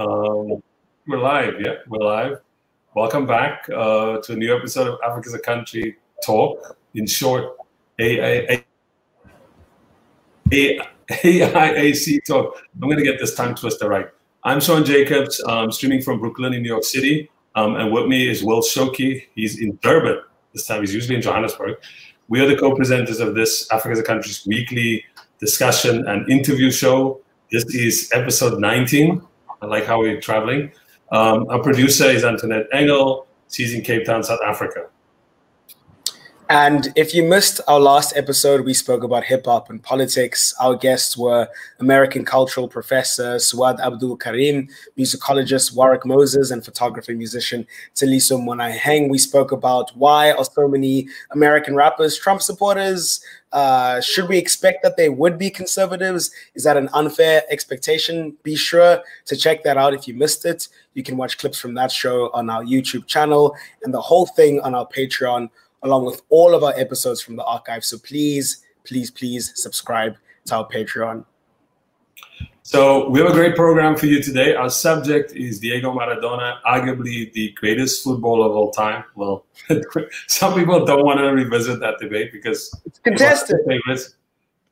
Um, we're live, yeah, we're live. Welcome back uh, to a new episode of Africa's a Country Talk. In short, AIAC Talk. I'm going to get this tongue twister right. I'm Sean Jacobs, um, streaming from Brooklyn in New York City. Um, and with me is Will Shoki. He's in Durban. This time he's usually in Johannesburg. We are the co-presenters of this Africa's a Country's weekly discussion and interview show. This is episode 19. I like how we're traveling. Um, our producer is Antoinette Engel. She's in Cape Town, South Africa. And if you missed our last episode, we spoke about hip hop and politics. Our guests were American cultural professor Suad Abdul Khabeer, musicologist Warwick Moses, and photographer musician Tseliso Monaheng. We spoke about why are so many American rappers Trump supporters? Uh, should we expect that they would be conservatives? Is that an unfair expectation? Be sure to check that out if you missed it. You can watch clips from that show on our YouTube channel and the whole thing on our Patreon along with all of our episodes from the archive. So please, please, please subscribe to our Patreon. So we have a great program for you today. Our subject is Diego Maradona, arguably the greatest footballer of all time. Well, some people don't want to revisit that debate because it's contested.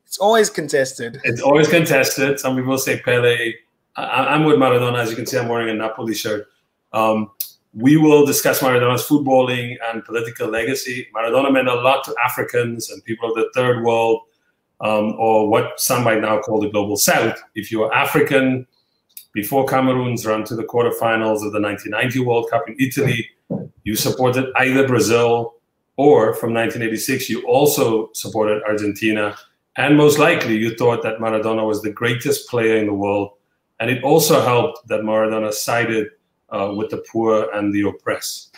It's always contested. It's always contested. Some people say Pele. I, am with Maradona. As you can see, I'm wearing a Napoli shirt. Um, we will discuss Maradona's footballing and political legacy. Maradona meant a lot to Africans and people of the third world, um, or what some might now call the global south. If you are African, before Cameroon's run to the quarterfinals of the 1990 World Cup in Italy, you supported either Brazil or from 1986, you also supported Argentina. And most likely, you thought that Maradona was the greatest player in the world. And it also helped that Maradona sided uh, with the poor and the oppressed.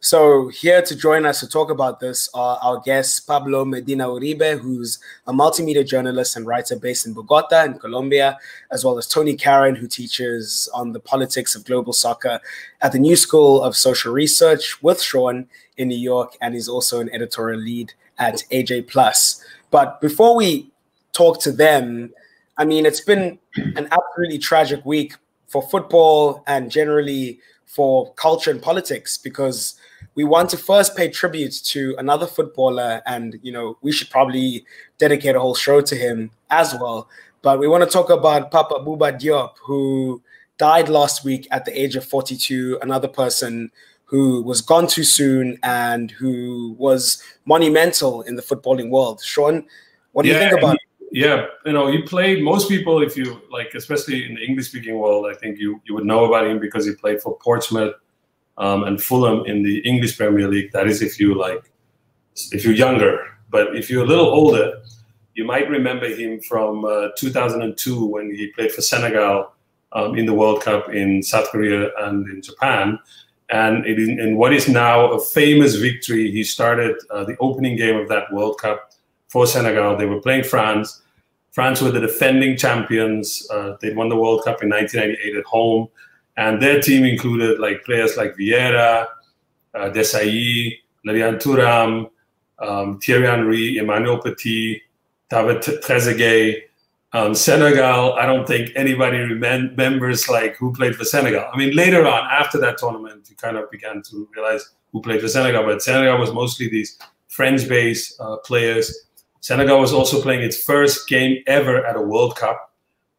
So, here to join us to talk about this are our guest, Pablo Medina Uribe, who's a multimedia journalist and writer based in Bogota, in Colombia, as well as Tony Karon, who teaches on the politics of global soccer at the New School of Social Research with Sean in New York, and he's also an editorial lead at AJ Plus. But before we talk to them, I mean, it's been an absolutely tragic week for football and generally for culture and politics because we want to first pay tribute to another footballer and you know we should probably dedicate a whole show to him as well. But we want to talk about papa bouba diop who died last week at the age of 42 another person who was gone too soon and who was monumental in the footballing world. Sean what do yeah, you think about yeah, you know, he played. Most people, if you like, especially in the English-speaking world, I think you you would know about him because he played for Portsmouth um, and Fulham in the English Premier League. That is, if you like, if you're younger. But if you're a little older, you might remember him from uh, 2002 when he played for Senegal um, in the World Cup in South Korea and in Japan. And in what is now a famous victory, he started uh, the opening game of that World Cup for Senegal. They were playing France. France were the defending champions. Uh, they won the World Cup in 1998 at home, and their team included like players like Vieira, uh, Desailly, Lilian Thuram, um, Thierry Henry, Emmanuel Petit, David Trezeguet. Um, Senegal, I don't think anybody remembers like who played for Senegal. I mean, later on, after that tournament, you kind of began to realize who played for Senegal, but Senegal was mostly these French-based uh, players Senegal was also playing its first game ever at a World Cup.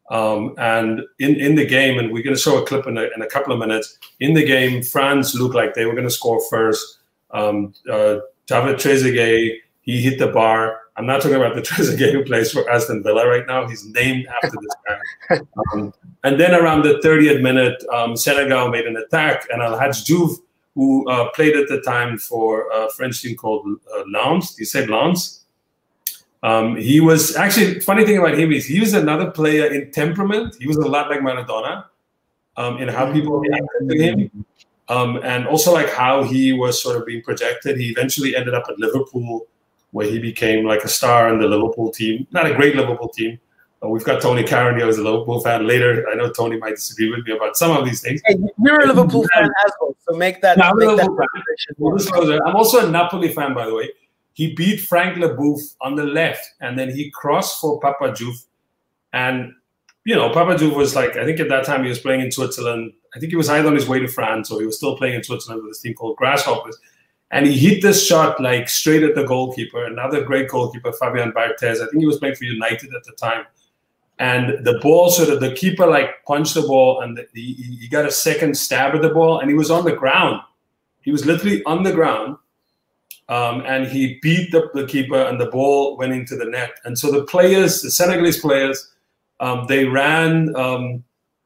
Um, and in, in the game, and we're going to show a clip in a, in a couple of minutes. In the game, France looked like they were going to score first. Um, uh, David Trezeguet, he hit the bar. I'm not talking about the Trezeguet who plays for Aston Villa right now. He's named after this guy. Um, and then around the 30th minute, um, Senegal made an attack, and Al Diouf, who uh, played at the time for a French team called uh, Lens, you said Lens? Um, he was actually funny thing about him is he was another player in temperament. He was a lot like Maradona um, in how people reacted to him, um, and also like how he was sort of being projected. He eventually ended up at Liverpool, where he became like a star in the Liverpool team. Not a great Liverpool team. Uh, we've got Tony Karon here as a Liverpool fan. Later, I know Tony might disagree with me about some of these things. Hey, you're a Liverpool fan as well, so make that. No, make that I'm also a Napoli fan, by the way he beat Frank Leboeuf on the left, and then he crossed for Papa Diouf. And you know, Papa Diouf was like, I think at that time he was playing in Switzerland. I think he was either on his way to France or he was still playing in Switzerland with his team called Grasshoppers. And he hit this shot like straight at the goalkeeper, another great goalkeeper, Fabien Barthez. I think he was playing for United at the time. And the ball sort of, the keeper like punched the ball and the, he, he got a second stab at the ball and he was on the ground. He was literally on the ground. Um, and he beat the, the keeper and the ball went into the net. And so the players, the Senegalese players, um, they ran um,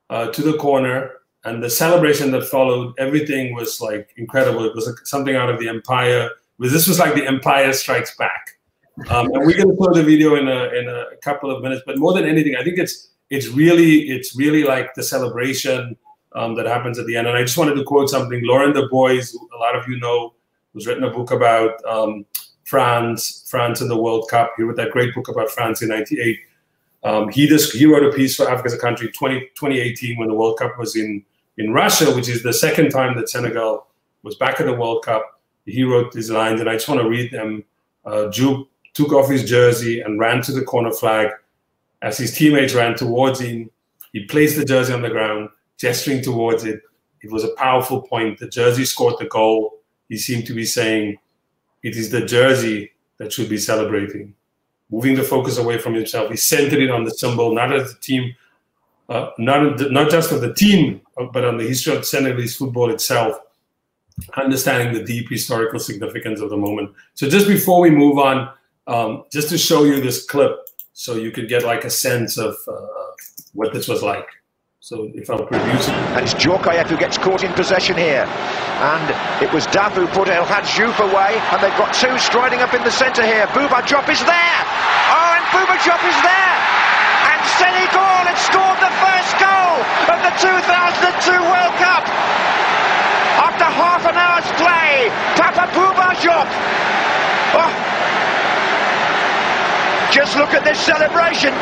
uh, to the corner, and the celebration that followed, everything was like incredible. It was like something out of the Empire. This was like the Empire Strikes Back. Um, and we're going to play the video in a in a couple of minutes. But more than anything, I think it's it's really it's really like the celebration um, that happens at the end. And I just wanted to quote something. Laurent Dubois, a lot of you know, who's written a book about um, France, France and the World Cup. He wrote that great book about France in '98 um, he he wrote a piece for Africa as a Country 20, 2018 when the World Cup was in in Russia, which is the second time that Senegal was back at the World Cup. He wrote these lines, and I just want to read them. Uh, Diouf took off his jersey and ran to the corner flag. As his teammates ran towards him, he placed the jersey on the ground, gesturing towards it. It was a powerful point. The jersey scored the goal. He seemed to be saying, It is the jersey that should be celebrating moving the focus away from himself. He centered it on the symbol, not as the team, uh, not not just of the team, but on the history of Senegalese football itself. Understanding the deep historical significance of the moment. So just before we move on, um, just to show you this clip, so you could get like a sense of uh, what this was like. So if. And it's Djorkaeff who gets caught in possession here. And it was Daf who put El Hadj Diouf away. And they've got two striding up in the centre here. Bouba Diop is there. Oh, and Bouba Diop is there. And Senegal had scored the first goal of the 2002 World Cup. After half an hour's play, Papa Bouba Oh. Just look at this celebration.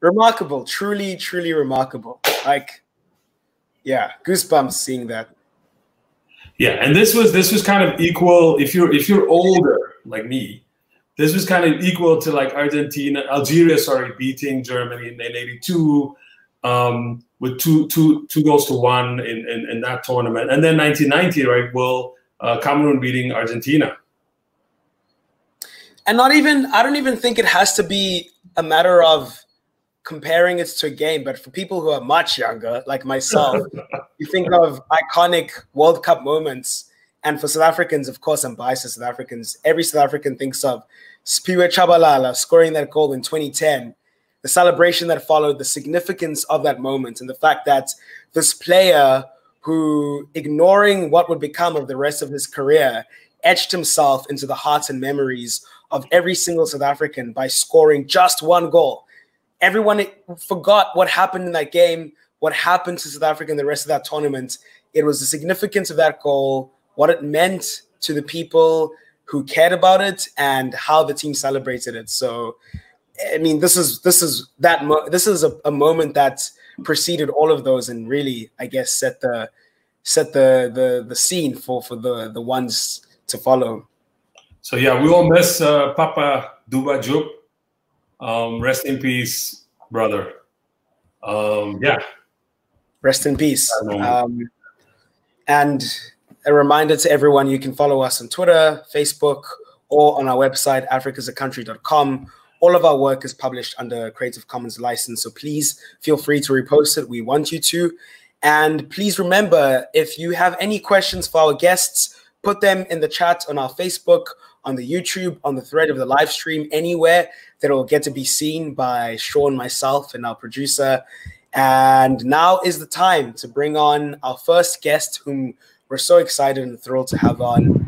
Remarkable. Truly truly remarkable. Like yeah goosebumps seeing that. Yeah and this was this was kind of equal if you're if you're older like me this was kind of equal to like argentina algeria sorry beating germany in, in 82 um, with two two two goals to one in, in, in that tournament. And then 1990 right well uh, cameroon beating argentina. And not even i don't even think it has to be a matter of comparing it to a game, but for people who are much younger, like myself, you think of iconic World Cup moments. And for South Africans, of course, I'm biased South Africans. Every South African thinks of Siphiwe Tshabalala scoring that goal in 2010, the celebration that followed, the significance of that moment, and the fact that this player who, ignoring what would become of the rest of his career, etched himself into the hearts and memories of every single South African by scoring just one goal everyone forgot what happened in that game, what happened to South Africa in the rest of that tournament. It was the significance of that goal, what it meant to the people who cared about it, and how the team celebrated it. So, I mean, this is this is that mo- this is a, a moment that preceded all of those, and really, I guess, set the set the the the scene for for the the ones to follow. So yeah, we will miss uh, Papa Bouba Diop um, rest in peace, brother. Um, yeah. Rest in peace. Um, and a reminder to everyone you can follow us on Twitter, Facebook, or on our website, africasacountry.com. All of our work is published under Creative Commons license, so please feel free to repost it. We want you to. And please remember if you have any questions for our guests, put them in the chat on our Facebook on the YouTube, on the thread of the live stream, anywhere that will get to be seen by Sean, myself, and our producer. And now is the time to bring on our first guest, whom we're so excited and thrilled to have on.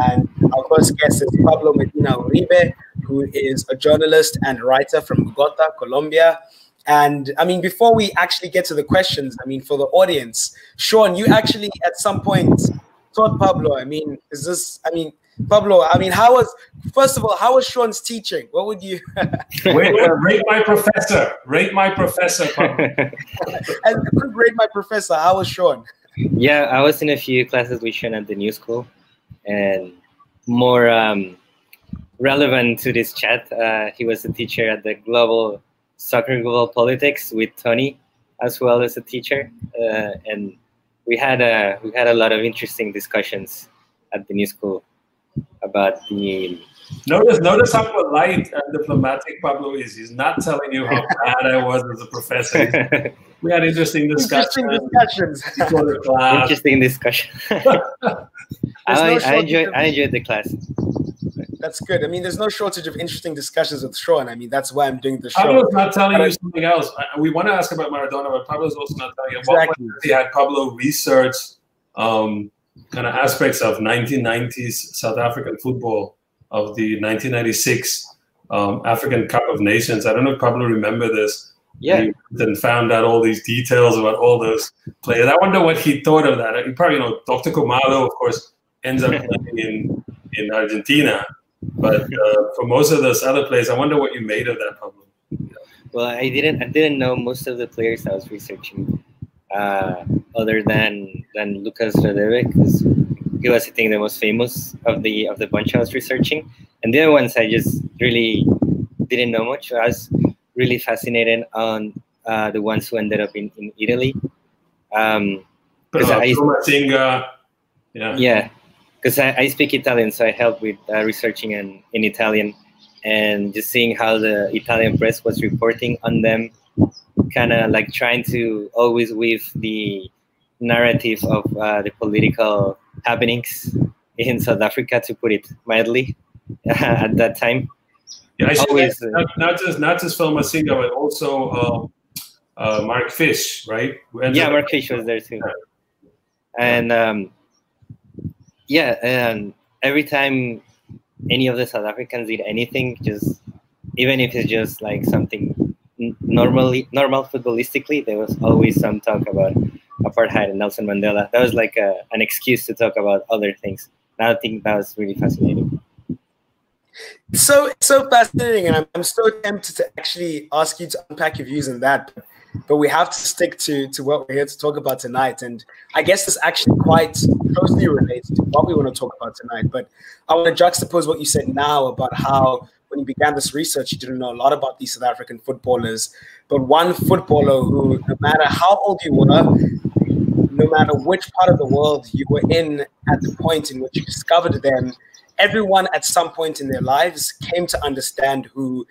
And our first guest is Pablo Medina Uribe, who is a journalist and writer from Bogota, Colombia. And I mean, before we actually get to the questions, I mean, for the audience, Sean, you actually at some point taught Pablo. I mean, is this, I mean, Pablo, I mean, how was first of all, how was Sean's teaching? What would you Wait, uh, rate my professor? Rate my professor, Pablo. and rate my professor. How was Sean? Yeah, I was in a few classes with Sean at the new school, and more um, relevant to this chat. Uh, he was a teacher at the Global Soccer Global Politics with Tony, as well as a teacher, uh, and we had a we had a lot of interesting discussions at the new school about the Notice, notice how polite and diplomatic Pablo is. He's not telling you how bad I was as a professor. we had interesting discussions. Interesting discussions. class. interesting discussion. I, I enjoyed I enjoyed the class. That's good. I mean, there's no shortage of interesting discussions with Sean. I mean, that's why I'm doing the show. Pablo's not telling you something else. I- We want to ask about Maradona, but Pablo's also not telling you. At one point, Exactly. He had Pablo research um, kind of aspects of 1990s South African football of the 1996 um, African Cup of Nations. I don't know if Pablo remember this. Yeah, He then found out all these details about all those players. I wonder what he thought of that. You probably know Dr. Khumalo, of course, ends up playing in, in Argentina. But uh, for most of those other players, I wonder what you made of that, Pablo. well, I didn't I didn't know most of the players I was researching, uh, other than than Lucas because he was I think the most famous of the of the bunch I was researching, and the other ones I just really didn't know much. I was really fascinated on uh, the ones who ended up in, in Italy. Um, But 'Cause uh, I- Tomasinga, yeah. yeah, because I, I speak Italian, so I help with uh, researching in, in Italian and just seeing how the Italian press was reporting on them, kind of like trying to always weave the narrative of uh, the political happenings in South Africa, to put it mildly, at that time. Yeah, I Always, say, uh, not, not just not just Phil Masinga, but also um, uh, Mark Fish, right? Yeah, Mark Fish was there too. And um, yeah, and every time any of the South Africans did anything, just even if it's just like something normally normal footballistically, there was always some talk about apartheid and Nelson Mandela. That was like a, an excuse to talk about other things. And I think that was really fascinating. so so fascinating, and I'm, I'm so tempted to actually ask you to unpack your views on that. But we have to stick to to what we're here to talk about tonight, and I guess this actually quite closely relates to what we want to talk about tonight. But I want to juxtapose what you said now about how when he began this research, he didn't know a lot about these South African footballers, but one footballer who, no matter how old you were, no matter which part of the world you were in at the point in which you discovered them, everyone at some point in their lives came to understand who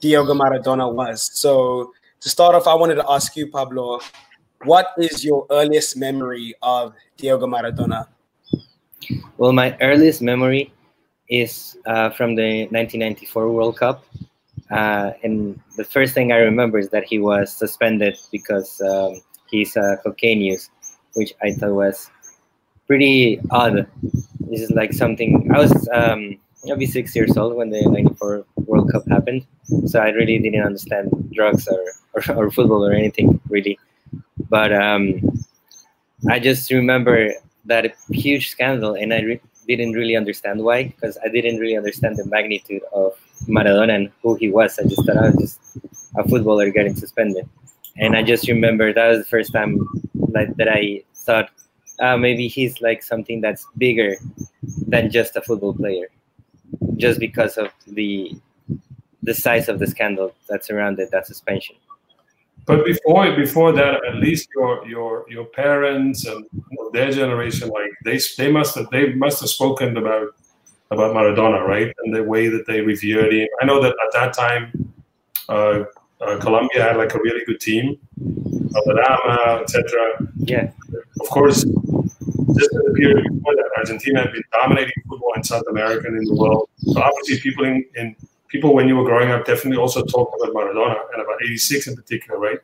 Diego Maradona was. So, to start off, I wanted to ask you, Pablo, what is your earliest memory of Diego Maradona? Well, my earliest memory is uh, from the 1994 World Cup. Uh, and the first thing I remember is that he was suspended because um, he's a cocaine use, which I thought was pretty odd. This is like something I was um, maybe six years old when the 94 World Cup happened, so I really didn't understand drugs or, or, or football or anything really. But um, I just remember that huge scandal, and I re- didn't really understand why because I didn't really understand the magnitude of Maradona and who he was. I just thought I was just a footballer getting suspended, and I just remember that was the first time like that I thought uh, maybe he's like something that's bigger than just a football player, just because of the the size of the scandal that surrounded that suspension. But before before that, at least your your your parents and their generation, like they they must have they must have spoken about about Maradona, right? And the way that they revered him. I know that at that time, uh, uh, Colombia had like a really good team, Valderrama, etc. Yeah, Of course, just in the period before that, Argentina had been dominating football in South America and in the world. So obviously, people in, in people when you were growing up definitely also talked about Maradona and about '86 in particular, right?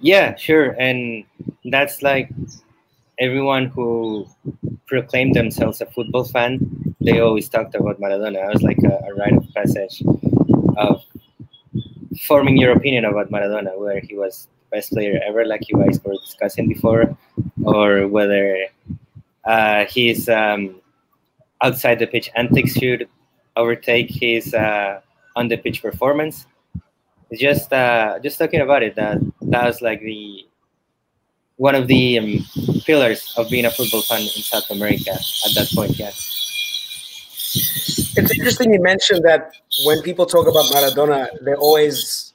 Yeah, sure. And that's like everyone who proclaimed themselves a football fan, they always talked about Maradona. It was like a, a rite of passage of forming your opinion about Maradona, whether he was the best player ever, like you guys were discussing before, or whether uh, his um, outside the pitch antics should overtake his uh, on the pitch performance just uh, just talking about it that that was like the one of the um, pillars of being a football fan in South America at that point. Yeah. It's interesting you mentioned that when people talk about Maradona, they always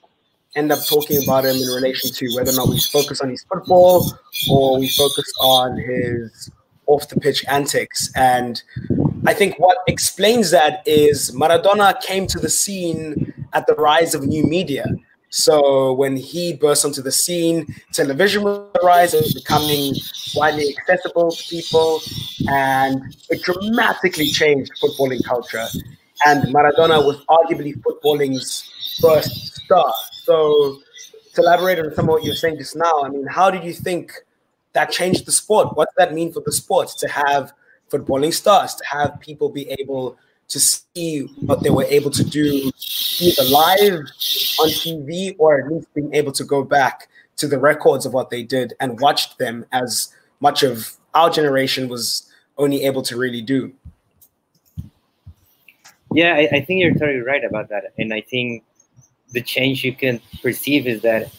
end up talking about him in relation to whether or not we focus on his football or we focus on his off the pitch antics. And I think what explains that is Maradona came to the scene at the rise of new media. So when he burst onto the scene, television was rising, becoming widely accessible to people, and it dramatically changed footballing culture. And Maradona was arguably footballing's first star. So to elaborate on some of what you're saying just now, I mean, how did you think that changed the sport? What does that mean for the sport to have footballing stars, to have people be able to see what they were able to do either live on TV or at least being able to go back to the records of what they did and watched them as much of our generation was only able to really do. Yeah, I, I think you're totally right about that. And I think the change you can perceive is that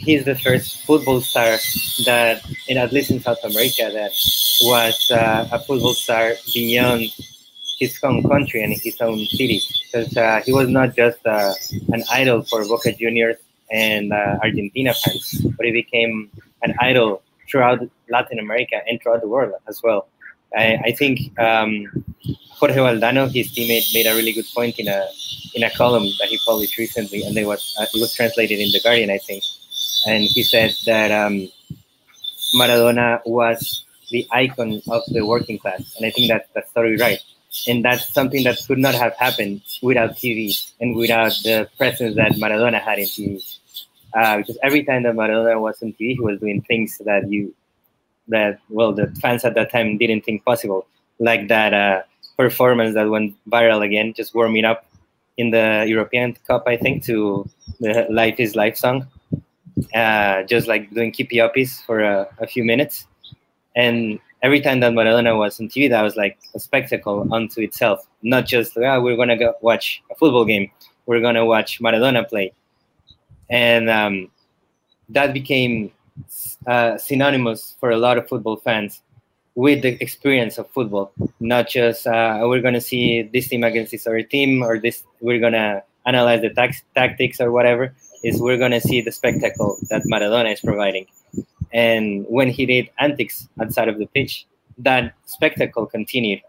he's the first football star that, at least in South America, that was uh, a football star beyond his own country and his own city. Because uh, he was not just uh, an idol for Boca Juniors and uh, Argentina fans, but he became an idol throughout Latin America and throughout the world as well. I, I think um, Jorge Valdano, his teammate, made a really good point in a in a column that he published recently, and it was uh, it was translated in the Guardian, I think. And he said that um, Maradona was the icon of the working class, and I think that that's totally right. And that's something that could not have happened without TV and without the presence that Maradona had in TV. Uh, because every time that Maradona was on TV, he was doing things that you, that well, the fans at that time didn't think possible, like that uh, performance that went viral again, just warming up in the European Cup, I think, to the "Life Is Life" song, uh, just like doing keepy uppies for a, a few minutes, and every time that Maradona was on TV, that was like a spectacle unto itself. Not just oh, we're gonna go watch a football game, we're gonna watch Maradona play, and um, that became uh, synonymous for a lot of football fans with the experience of football. Not just uh, we're gonna see this team against this other team, or this we're gonna analyze the tax- tactics or whatever. Is we're gonna see the spectacle that Maradona is providing and when he did antics outside of the pitch, that spectacle continued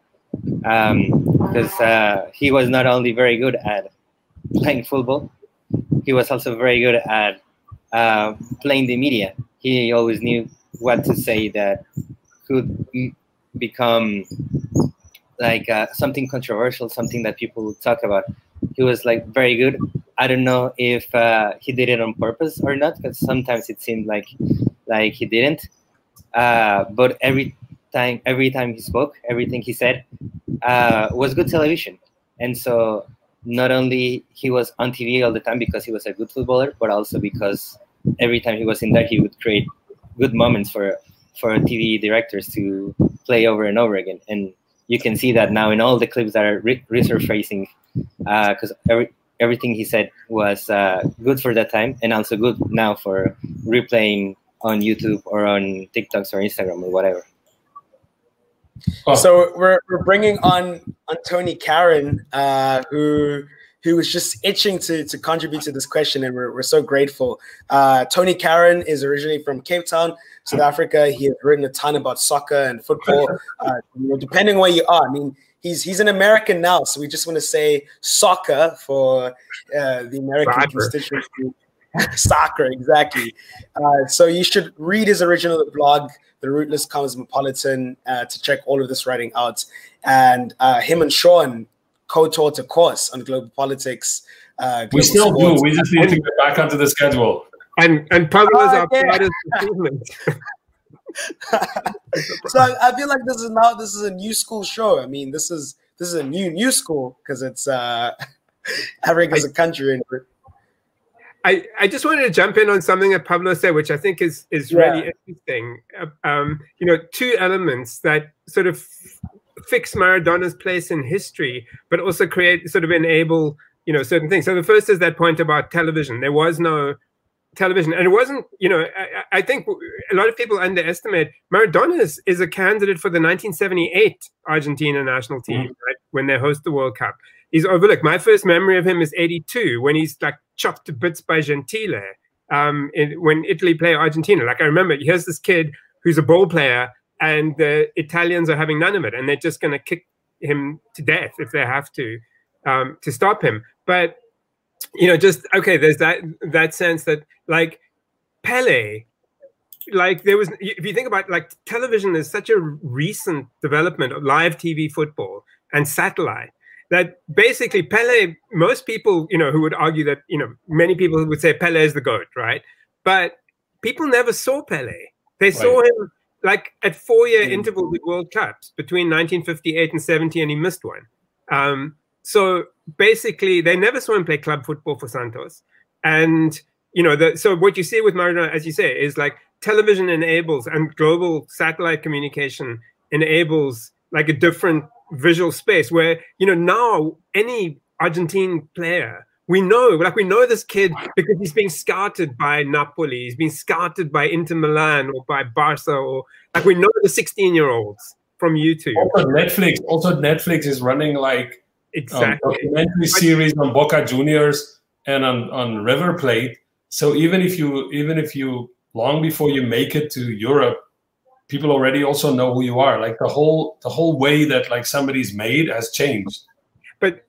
because um, uh, he was not only very good at playing football, he was also very good at uh, playing the media. He always knew what to say that could become like uh, something controversial, something that people would talk about. He was like very good. I don't know if uh, he did it on purpose or not, because sometimes it seemed like like he didn't. Uh, but every time, every time he spoke, everything he said uh, was good television. And so not only he was on TV all the time because he was a good footballer, but also because every time he was in there, he would create good moments for for TV directors to play over and over again. And you can see that now in all the clips that are re- resurfacing, because uh, every everything he said was uh, good for that time and also good now for replaying on YouTube or on TikToks or Instagram or whatever. Oh. So we're, we're bringing on on Tony Karon, uh, who who was just itching to, to contribute to this question, and we're, we're so grateful. Uh, Tony Karon is originally from Cape Town, South Africa. He has written a ton about soccer and football. Uh, you know, depending where you are, I mean, he's he's an American now, so we just want to say soccer for uh, the American constituency. soccer, exactly. Uh, so you should read his original blog, The Rootless Cosmopolitan, uh, to check all of this writing out. And uh, him and Sean co-taught a course on global politics. Uh, global we still sports. do. We just need to get back onto the schedule. And and Pablo is our proudest achievement. so I, I, feel like this is now this is a new school show. I mean, this is this is a new new school because it's uh Africa as a country and I, I just wanted to jump in on something that Pablo said, which I think is is yeah. really interesting. Um, you know, two elements that sort of fix Maradona's place in history, but also create sort of enable you know certain things. So the first is that point about television. There was no television. And it wasn't, you know, I, I, think a lot of people underestimate Maradona is, is a candidate for the 1978 Argentina national team, mm-hmm. right? When they host the World Cup. He's overlooked. My first memory of him is 82 when he's like chopped to bits by Gentile um, in, when Italy play Argentina. Like I remember, here's this kid who's a ball player and the Italians are having none of it and they're just going to kick him to death if they have to um, to stop him. But you know, just okay. There's that that sense that like Pele, like there was. If you think about like television is such a recent development of live TV football and satellite that basically Pele. Most people, you know, who would argue that you know, many people would say Pele is the goat, right? But people never saw Pele. They right. saw him like at four-year mm. intervals with World Cups between 1958 and 70, and he missed one. Um, so basically, they never saw him play club football for Santos. And, you know, the, so what you see with Maradona, as you say, is like television enables and global satellite communication enables like a different visual space where, you know, now any Argentine player we know, like we know this kid because he's being scouted by Napoli, he's being scouted by Inter Milan or by Barca, or like we know the 16 year olds from YouTube. Also, Netflix, also Netflix is running like exactly um, documentary series on Boca Juniors and on on River Plate. So even if you even if you long before you make it to Europe, people already also know who you are. Like the whole the whole way that like somebody's made has changed. But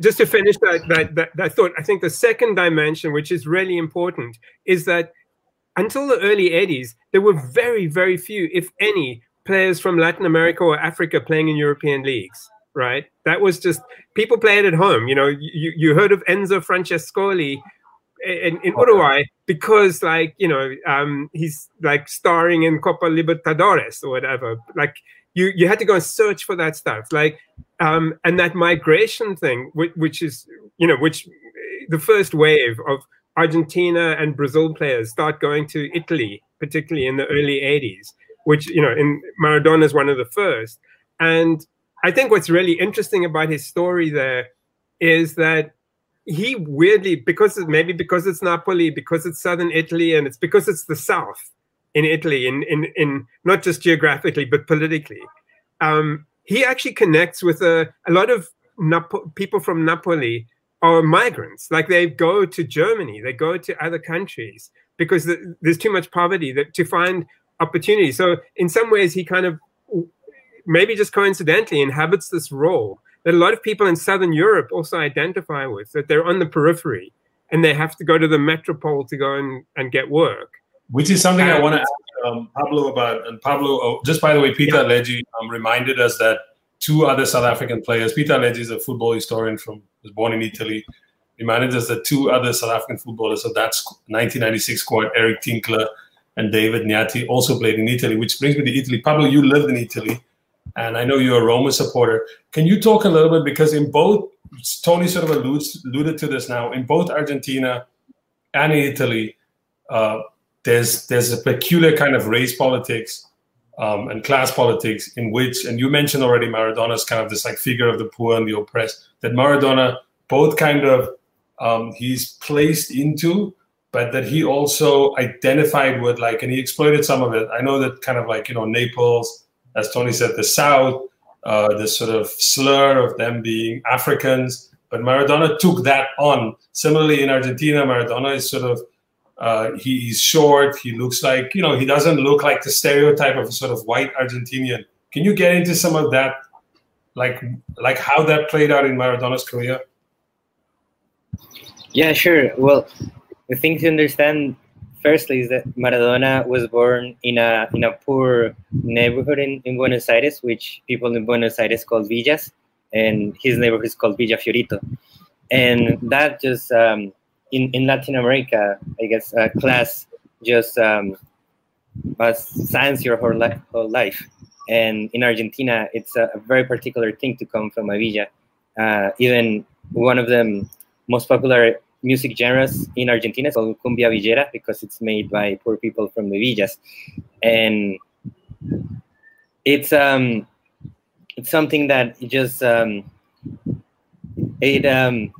just to finish that, that, that that thought, I think the second dimension, which is really important, is that until the early 80s, there were very, very few, if any, players from Latin America or Africa playing in European leagues right? That was just people play it at home. You know, you, you heard of Enzo Francescoli in, in Uruguay because, like, you know, um, he's like starring in Copa Libertadores or whatever. Like, you you had to go and search for that stuff. Like, um, and that migration thing, which, which is, you know, which the first wave of Argentina and Brazil players start going to Italy, particularly in the early 80s, which, you know, in Maradona is one of the first. And I think what's really interesting about his story there is that he weirdly, because maybe because it's Napoli, because it's southern Italy, and it's because it's the south in Italy, in in, in not just geographically but politically, um, he actually connects with a, a lot of people from Napoli are migrants. Like they go to Germany, they go to other countries because the, there's too much poverty that, to find opportunity. So in some ways, he kind of maybe just coincidentally inhabits this role that a lot of people in Southern Europe also identify with, that they're on the periphery and they have to go to the metropole to go and, and get work. Which is something and, I want to ask um, Pablo about. And Pablo, oh, just by the way, Peter yeah. Alegi um, reminded us that two other South African players, Peter Alegi is a football historian from, was born in Italy, reminded us that two other South African footballers of that 1996 squad, Eric Tinkler and David Nyathi, also played in Italy, which brings me to Italy. Pablo, you lived in Italy and I know you're a Roma supporter. Can you talk a little bit because in both Tony sort of alludes, alluded to this now in both Argentina and Italy, uh, there's there's a peculiar kind of race politics um, and class politics in which, and you mentioned already Maradona's kind of this like figure of the poor and the oppressed. That Maradona both kind of um, he's placed into, but that he also identified with like, and he exploited some of it. I know that kind of like you know Naples as Tony said, the South, uh, this sort of slur of them being Africans. But Maradona took that on. Similarly, in Argentina, Maradona is sort of uh, he, he's short. He looks like you know he doesn't look like the stereotype of a sort of white Argentinian. Can you get into some of that, like like how that played out in Maradona's career? Yeah, sure. Well, the thing to understand firstly is that Maradona was born in a in a poor neighborhood in, in Buenos Aires, which people in Buenos Aires call villas, and his neighborhood is called Villa Fiorito. And that just um, in in Latin America, I guess, uh, class just um, signs your whole, li- whole life. And in Argentina, it's a, a, very particular thing to come from a villa. Uh, even one of the most popular music genres in Argentina is called cumbia villera because it's made by poor people from the villas, and it's um it's something that just um, it um,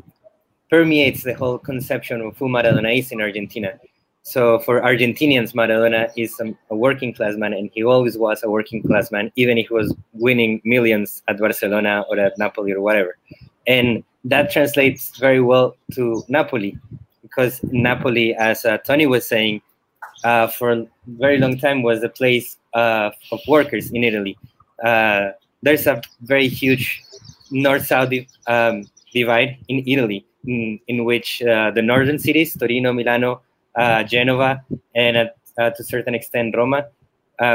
permeates the whole conception of who Maradona is in Argentina. So for Argentinians, Maradona is a, a, working class man, and he always was a working class man, even if he was winning millions at Barcelona or at Napoli or whatever. And that translates very well to Napoli, because Napoli, as uh, Tony was saying, uh, for a very long time was a place uh, of workers in Italy. Uh, there's a very huge north-south um, divide in Italy, in, in which uh, the northern cities, Torino, Milano, uh, Genova, and to a certain extent Roma,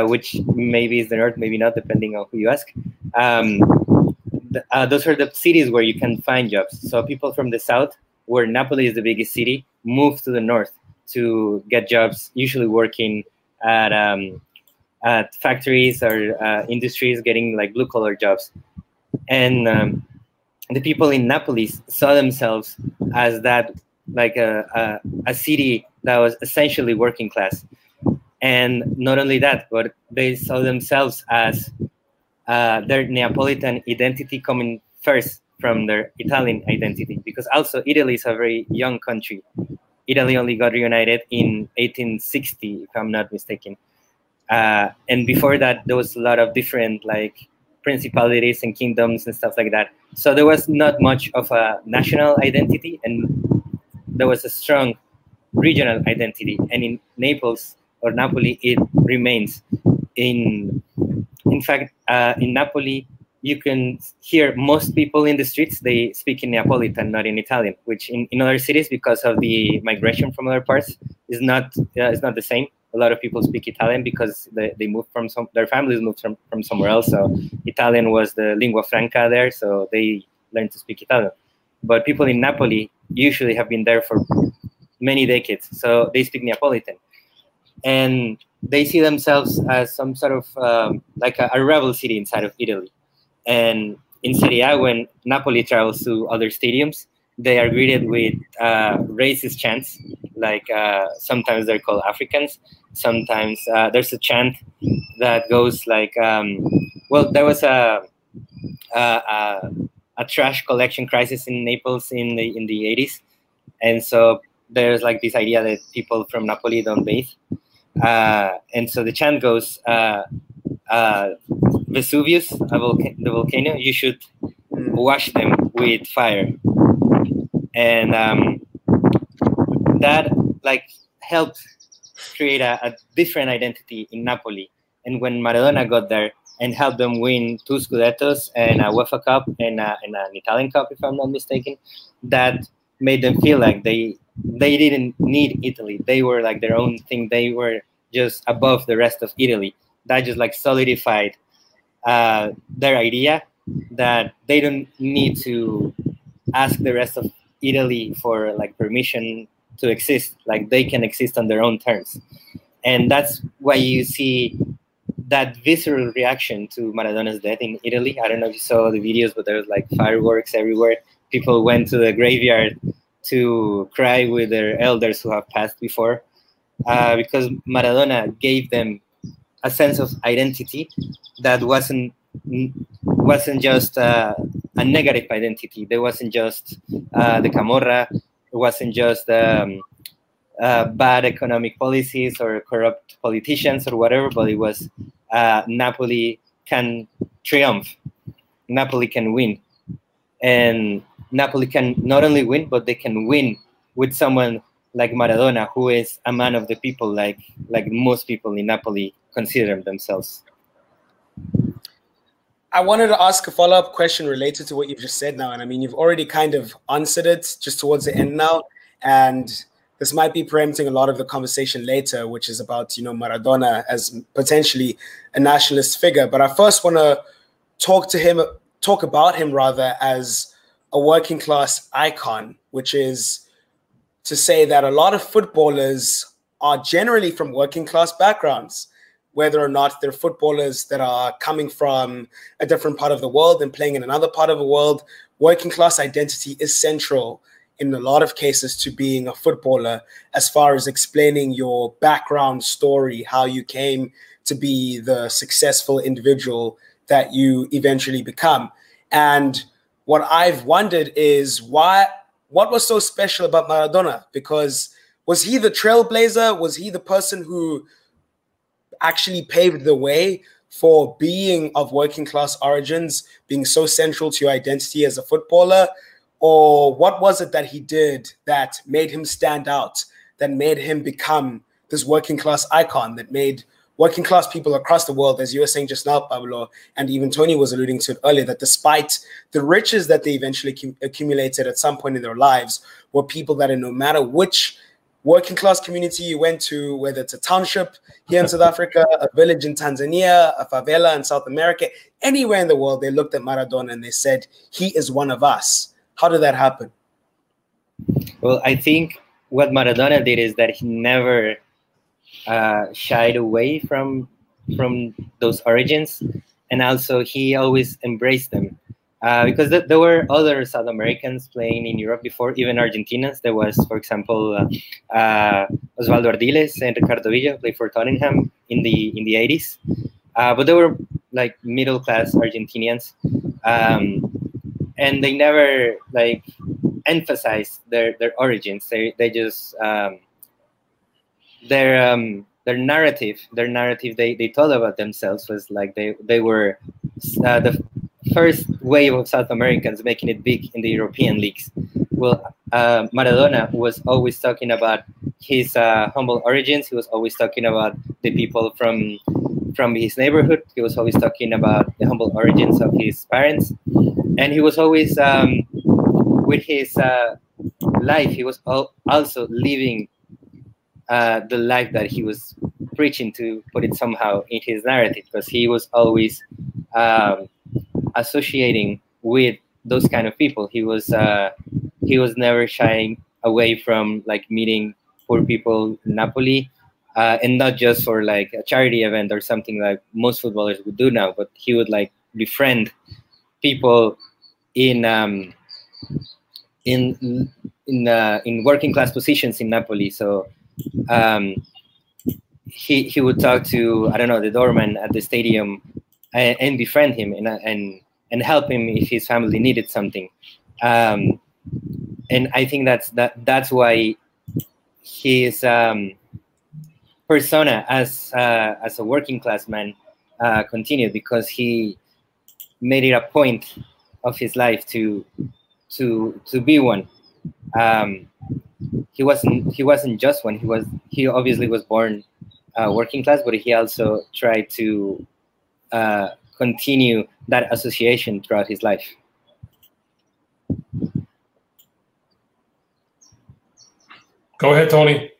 which maybe is the north, maybe not, depending on who you ask. Um, the, those are the cities where you can find jobs. So people from the south, where Napoli is the biggest city, move to the north to get jobs, usually working at um, at factories or uh, industries, getting like blue collar jobs. And um, the people in Napoli saw themselves as that, like a, a, a city that was essentially working class. And not only that, but they saw themselves as uh, their Neapolitan identity coming first from their Italian identity, because also Italy is a very young country. Italy only got reunited in 1860, if I'm not mistaken. Uh, and before that, there was a lot of different like principalities and kingdoms and stuff like that. So there was not much of a national identity, and there was a strong regional identity. And in Naples or Napoli, it remains. In in fact, uh, in Napoli, you can hear most people in the streets they speak in Neapolitan, not in Italian, which in, in other cities because of the migration from other parts is not uh, is not the same. A lot of people speak Italian because they, they moved from some their families moved from, from somewhere else. So Italian was the lingua franca there, so they learned to speak Italian. But people in Napoli usually have been there for many decades, so they speak Neapolitan, and they see themselves as some sort of um, like a, a rebel city inside of Italy and in Serie A, when Napoli travels to other stadiums, they are greeted with uh, racist chants. Like uh, sometimes they're called Africans. Sometimes uh, there's a chant that goes like, um, well, there was a, a, a, a trash collection crisis in Naples in the in the 80s, and so there's like this idea that people from Napoli don't bathe, uh, and so the chant goes, uh, uh, Vesuvius, volca- the volcano, you should wash them with fire, and um, that like helped create a, a, different identity in Napoli. And when Maradona got there and helped them win two Scudettos and a UEFA Cup and, a, and an Italian Cup, if I'm not mistaken, that made them feel like they they didn't need Italy. They were like their own thing. They were just above the rest of Italy that just like solidified uh, their idea that they don't need to ask the rest of Italy for like permission to exist. Like they can exist on their own terms, and that's why you see that visceral reaction to Maradona's death in Italy. I don't know if you saw the videos, but there was like fireworks everywhere. People went to the graveyard to cry with their elders who have passed before, uh, because Maradona gave them a sense of identity that wasn't wasn't just uh, a negative identity. There wasn't just uh, the Camorra. It wasn't just um, uh, bad economic policies or corrupt politicians or whatever, but it was uh, Napoli can triumph. Napoli can win, and Napoli can not only win, but they can win with someone like Maradona, who is a man of the people, like like most people in Napoli consider themselves. I wanted to ask a follow up question related to what you've just said now. And I mean, you've already kind of answered it just towards the end now. And this might be preempting a lot of the conversation later, which is about, you know, Maradona as potentially a nationalist figure. But I first want to talk to him, talk about him rather as a working class icon, which is to say that a lot of footballers are generally from working class backgrounds whether or not they're footballers that are coming from a different part of the world and playing in another part of the world. Working class identity is central in a lot of cases to being a footballer as far as explaining your background story, how you came to be the successful individual that you eventually become. And what I've wondered is why what was so special about Maradona? Because was he the trailblazer? Was he the person who actually paved the way for being of working class origins, being so central to your identity as a footballer? Or what was it that he did that made him stand out, that made him become this working class icon, that made working class people across the world, as you were saying just now, Pablo, and even Tony was alluding to it earlier, that despite the riches that they eventually cum- accumulated at some point in their lives, were people that, no matter which working class community you went to, whether it's a township here in South Africa, a village in Tanzania, a favela in South America, anywhere in the world, they looked at Maradona and they said, he is one of us. How did that happen? Well, I think what Maradona did is that he never uh, shied away from from those origins, and also he always embraced them. Uh, because th- there were other South Americans playing in Europe before, even Argentinians. There was, for example, uh, uh, Osvaldo Ardiles and Ricardo Villa played for Tottenham in the in the 80s. Uh, but they were like middle class Argentinians, um, and they never like emphasized their their origins. They they just um, their um, their narrative their narrative they, they told about themselves was like they they were uh, the first wave of South Americans making it big in the European leagues. Well, uh, Maradona was always talking about his uh, humble origins. He was always talking about the people from from his neighborhood. He was always talking about the humble origins of his parents, and he was always um, with his uh, life. He was al- also living uh, the life that he was preaching to put it somehow in his narrative because he was always um, associating with those kind of people. He was uh, he was never shying away from like meeting poor people in napoli uh, and not just for like a charity event or something like most footballers would do now but he would like befriend people in um, in in uh, in working class positions in napoli. So um, he he would talk to I don't know the doorman at the stadium and, and befriend him and and and help him if his family needed something. Um, and I think that's that that's why his um, persona as uh, as a working class man uh, continued because he made it a point of his life to to to be one. Um, he wasn't he wasn't just one. He was he obviously was born uh, working class, but he also tried to uh, continue that association throughout his life. Go ahead, Tony.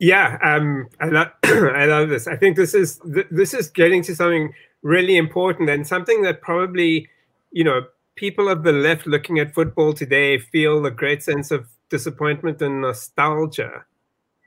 Yeah, um, I love I love this. I think this is th- this is getting to something really important and something that probably you know people of the left looking at football today feel a great sense of disappointment and nostalgia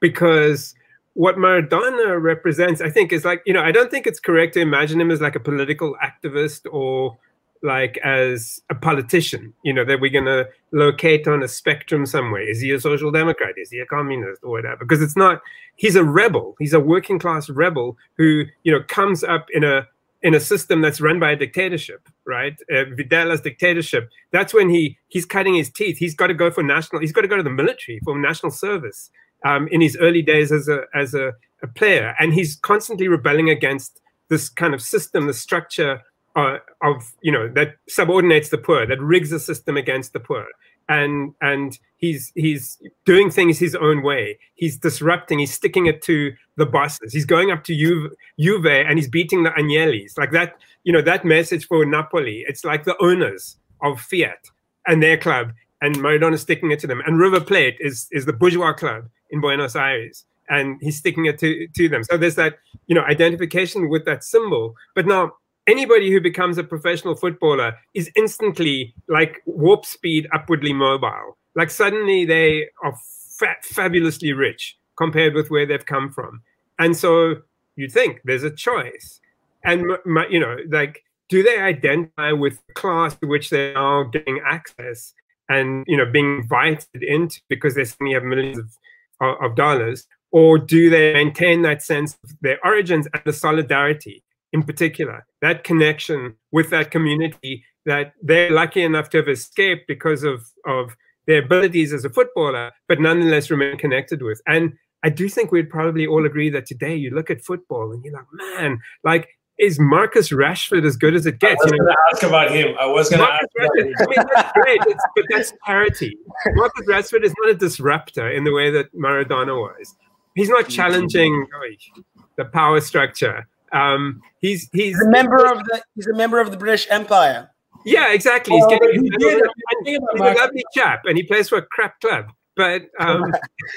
because what Maradona represents, I think, is like, you know, I don't think it's correct to imagine him as like a political activist or like as a politician, you know, that we're going to locate on a spectrum somewhere. Is he a social democrat? Is he a communist or whatever? Because it's not, he's a rebel. He's a working class rebel who, you know, comes up in a, in a system that's run by a dictatorship, right? Uh, Videla's dictatorship. That's when he he's cutting his teeth. He's got to go for national. He's got to go to the military for national service um, in his early days as a as a, a, player, and he's constantly rebelling against this kind of system, the structure uh, of you know that subordinates the poor, that rigs the system against the poor, and and he's he's doing things his own way. He's disrupting. He's sticking it to the bosses. He's going up to Juve, Juve and he's beating the Agnellis. Like that, you know, that message for Napoli. It's like the owners of Fiat and their club, and Maradona sticking it to them. And River Plate is is the bourgeois club in Buenos Aires, and he's sticking it to to them. So there's that, you know, identification with that symbol. But now anybody who becomes a professional footballer is instantly like warp speed upwardly mobile. Like suddenly they are fa- fabulously rich compared with where they've come from. And so you'd think there's a choice. And, you know, like, do they identify with the class to which they are getting access and, you know, being invited into because they suddenly have millions of, of dollars? Or do they maintain that sense of their origins and the solidarity in particular, that connection with that community that they're lucky enough to have escaped because of, of their abilities as a footballer, but nonetheless remain connected with. And I do think we'd probably all agree that today you look at football and you're like, man, like is Marcus Rashford as good as it gets? I was you know? going to ask about him. I was going to ask. Rashford, I mean, that's great, it's, but that's parity. Marcus Rashford is not a disruptor in the way that Maradona was. He's not mm-hmm. challenging the power structure. Um, he's he's, he's a member of the he's a member of the British Empire. Yeah, exactly. He's getting he he's a lovely chap, and he plays for a crap club. But um,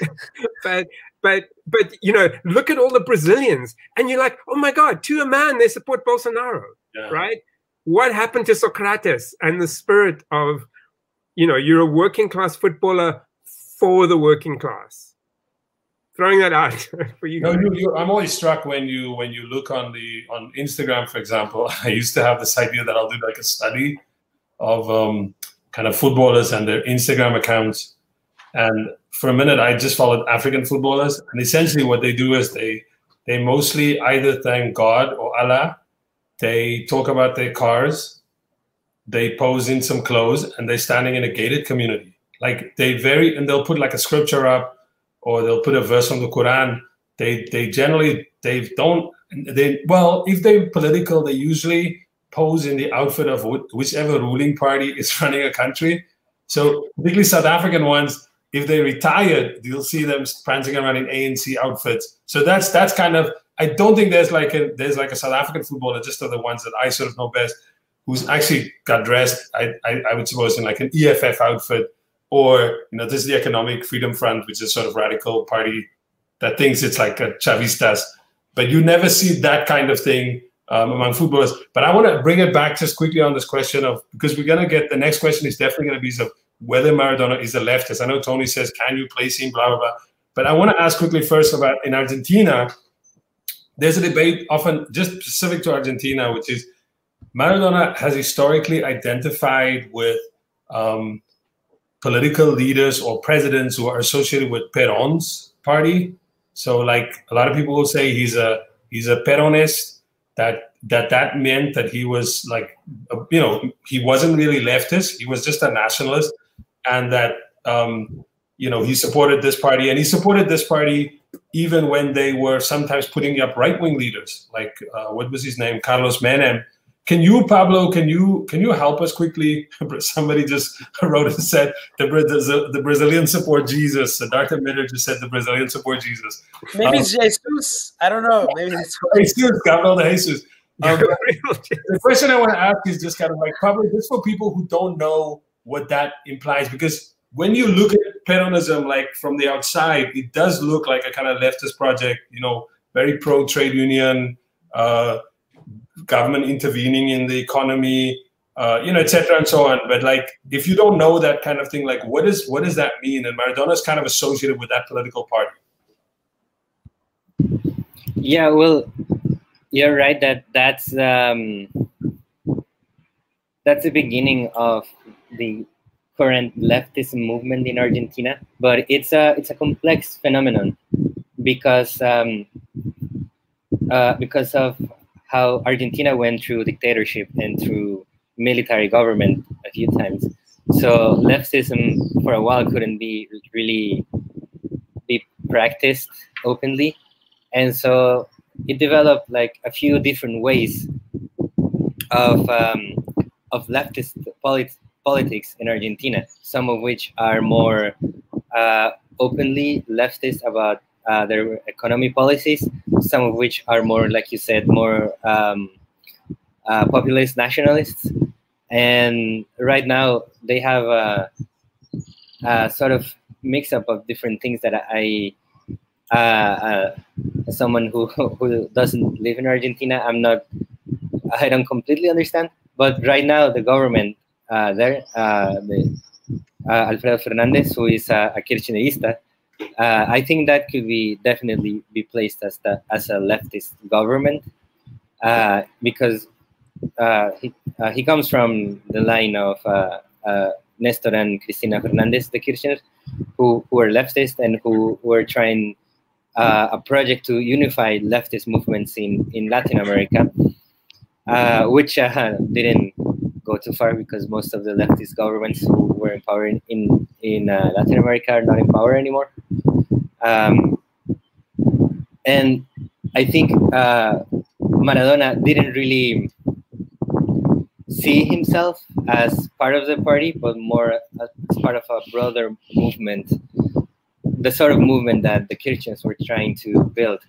but but but you know, look at all the Brazilians, and you're like, oh my God, to a man, they support Bolsonaro, yeah. right? What happened to Socrates and the spirit of, you know, you're a working class footballer for the working class. Throwing that out for you. No, you, you, I'm always struck when you when you look on the on Instagram, for example. I used to have this idea that I'll do like a study of um, kind of footballers and their Instagram accounts and for a minute, I just followed African footballers, and essentially what they do is they they mostly either thank God or Allah. They talk about their cars. They pose in some clothes, and they're standing in a gated community. Like they very, and they'll put like a scripture up, or they'll put a verse from the Quran. They they generally they don't they well if they're political, they usually pose in the outfit of whichever ruling party is running a country. So particularly South African ones, if they retired, you'll see them prancing around in ANC outfits. So that's that's kind of I don't think there's like a there's like a South African footballer, just are the ones that I sort of know best, who's actually got dressed, I, I, I would suppose, in like an EFF outfit, or you know, this is the Economic Freedom Front, which is sort of radical party that thinks it's like a Chavistas. But you never see that kind of thing um, among footballers. But I want to bring it back just quickly on this question of because we're gonna get the next question is definitely gonna be of whether Maradona is a leftist. I know Tony says, can you place him, blah, blah, blah. But I want to ask quickly first about in Argentina, there's a debate often just specific to Argentina, which is Maradona has historically identified with um, political leaders or presidents who are associated with Peron's party. So, like a lot of people will say, he's a he's a Peronist. That that that meant that he was like, you know, he wasn't really leftist. He was just a nationalist and that um, you know he supported this party, and he supported this party even when they were sometimes putting up right wing leaders, like uh, what was his name, Carlos Menem. Can you, Pablo? Can you can you help us quickly? Somebody just wrote and said the, the, the Brazilian support Jesus. Dr. Miller just said the Brazilian support Jesus. Maybe um, Jesus. I don't know. Maybe it's Jesus, Gabriel de Jesus. Um, the question I want to ask is just kind of like probably just for people who don't know what that implies because when you look at Peronism like from the outside, it does look like a kind of leftist project, you know, very pro trade union, uh, government intervening in the economy, uh, you know, etc. and so on. But like, if you don't know that kind of thing, like, what is what does that mean? And Maradona is kind of associated with that political party. Yeah, well, you're right that that's um, that's the beginning of the current leftist movement in Argentina, but it's a it's a complex phenomenon because um, uh, because of how Argentina went through dictatorship and through military government a few times. So leftism for a while couldn't be really be practiced openly, and so it developed like a few different ways of um, of leftist politics politics in Argentina, some of which are more uh, openly leftist about uh, their economy policies, some of which are more, like you said, more um, uh, populist nationalists. And right now, they have a, a, sort of mix up of different things that I, uh, uh, someone who, who doesn't live in Argentina, I'm not, I don't completely understand. But right now, the government uh, there, uh, the, uh, Alberto Fernandez, who is a, a Kirchnerista, uh, I think that could be definitely be placed as the, as a leftist government uh, because uh, he he comes from the line of Nestor and Cristina Fernandez, de Kirchner, who who are leftist and who were trying a project to unify leftist movements in in Latin America, which didn't go too far because most of the leftist governments who were in power in in, in uh, Latin America are not in power anymore. Um, and I think uh, Maradona didn't really see himself as part of the party, but more as part of a broader movement, the sort of movement that the Kirchners were trying to build.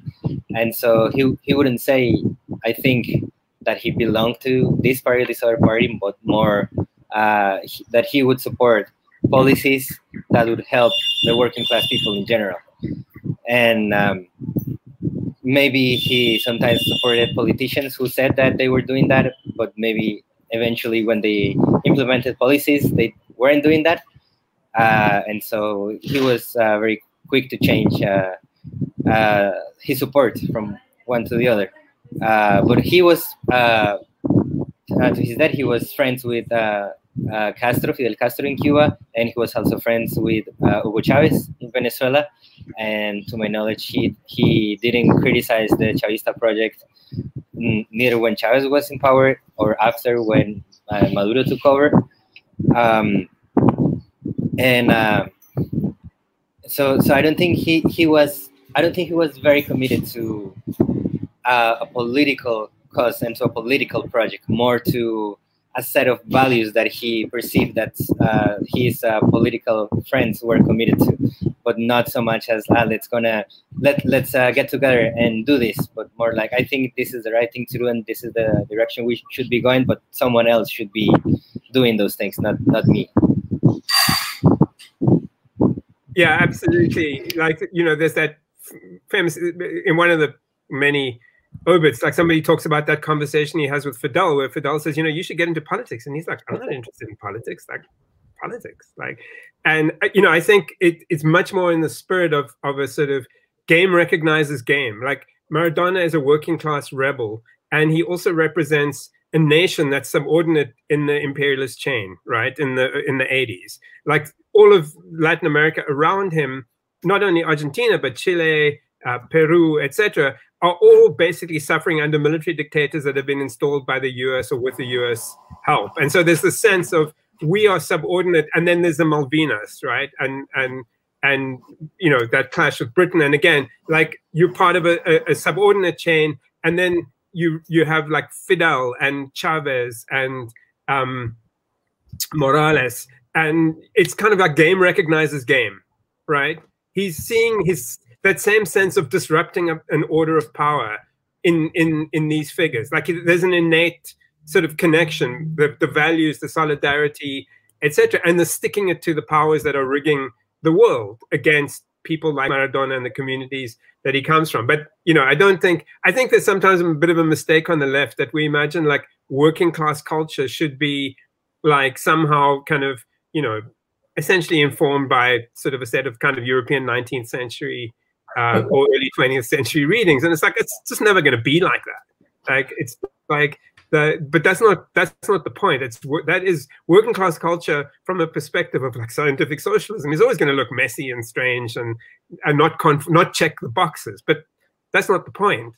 And so he, he wouldn't say, I think, that he belonged to this party this other party, but more uh, that he would support policies that would help the working class people in general. And um, maybe he sometimes supported politicians who said that they were doing that, but maybe eventually when they implemented policies, they weren't doing that. Uh, and so he was uh, very quick to change uh, uh his support from one to the other. Uh, but he was, uh, to his death, he was friends with Castro, Fidel Castro in Cuba, and he was also friends with Hugo Chavez in Venezuela. And to my knowledge, he, he didn't criticize the Chavista project neither when Chavez was in power or after when uh, Maduro took over. Um, and uh, so, so I don't think he, he was. I don't think he was very committed to uh, a political cause and to a political project, more to a set of values that he perceived that uh, his uh, political friends were committed to, but not so much as ah, let's gonna let let's uh, get together and do this, but more like I think this is the right thing to do and this is the direction we should be going, but someone else should be doing those things, not not me. Yeah, absolutely. Like you know, there's that famous in one of the many obits, like somebody talks about that conversation he has with Fidel, where Fidel says, you know, you should get into politics, and he's like, I'm not interested in politics, like politics, like, and uh, you know, I think it, it's much more in the spirit of of a sort of game recognizes game. Like Maradona is a working class rebel, and he also represents a nation that's subordinate in the imperialist chain, right? In the in the 80s, like all of Latin America around him, not only Argentina but Chile, uh, Peru, etc., are all basically suffering under military dictators that have been installed by the US or with the US help. And so there's the sense of we are subordinate, and then there's the Malvinas, right? And and and you know that clash with Britain. And again, like you're part of a, a, a subordinate chain, and then you you have like Fidel and Chavez and um, Morales, and it's kind of like game recognizes game, right? He's seeing his that same sense of disrupting a, an order of power in in in these figures. Like there's an innate sort of connection, the, the values, the solidarity, etc., and the sticking it to the powers that are rigging the world against people like Maradona and the communities that he comes from. But you know, I don't think I think there's sometimes a bit of a mistake on the left that we imagine like working class culture should be like somehow kind of you know essentially informed by sort of a set of kind of European 19th century uh, or early 20th century readings. And it's like, it's just never going to be like that. Like, it's like, the, but that's not that's not the point. It's that is working class culture from a perspective of like scientific socialism is always going to look messy and strange and and not conf- not check the boxes. But that's not the point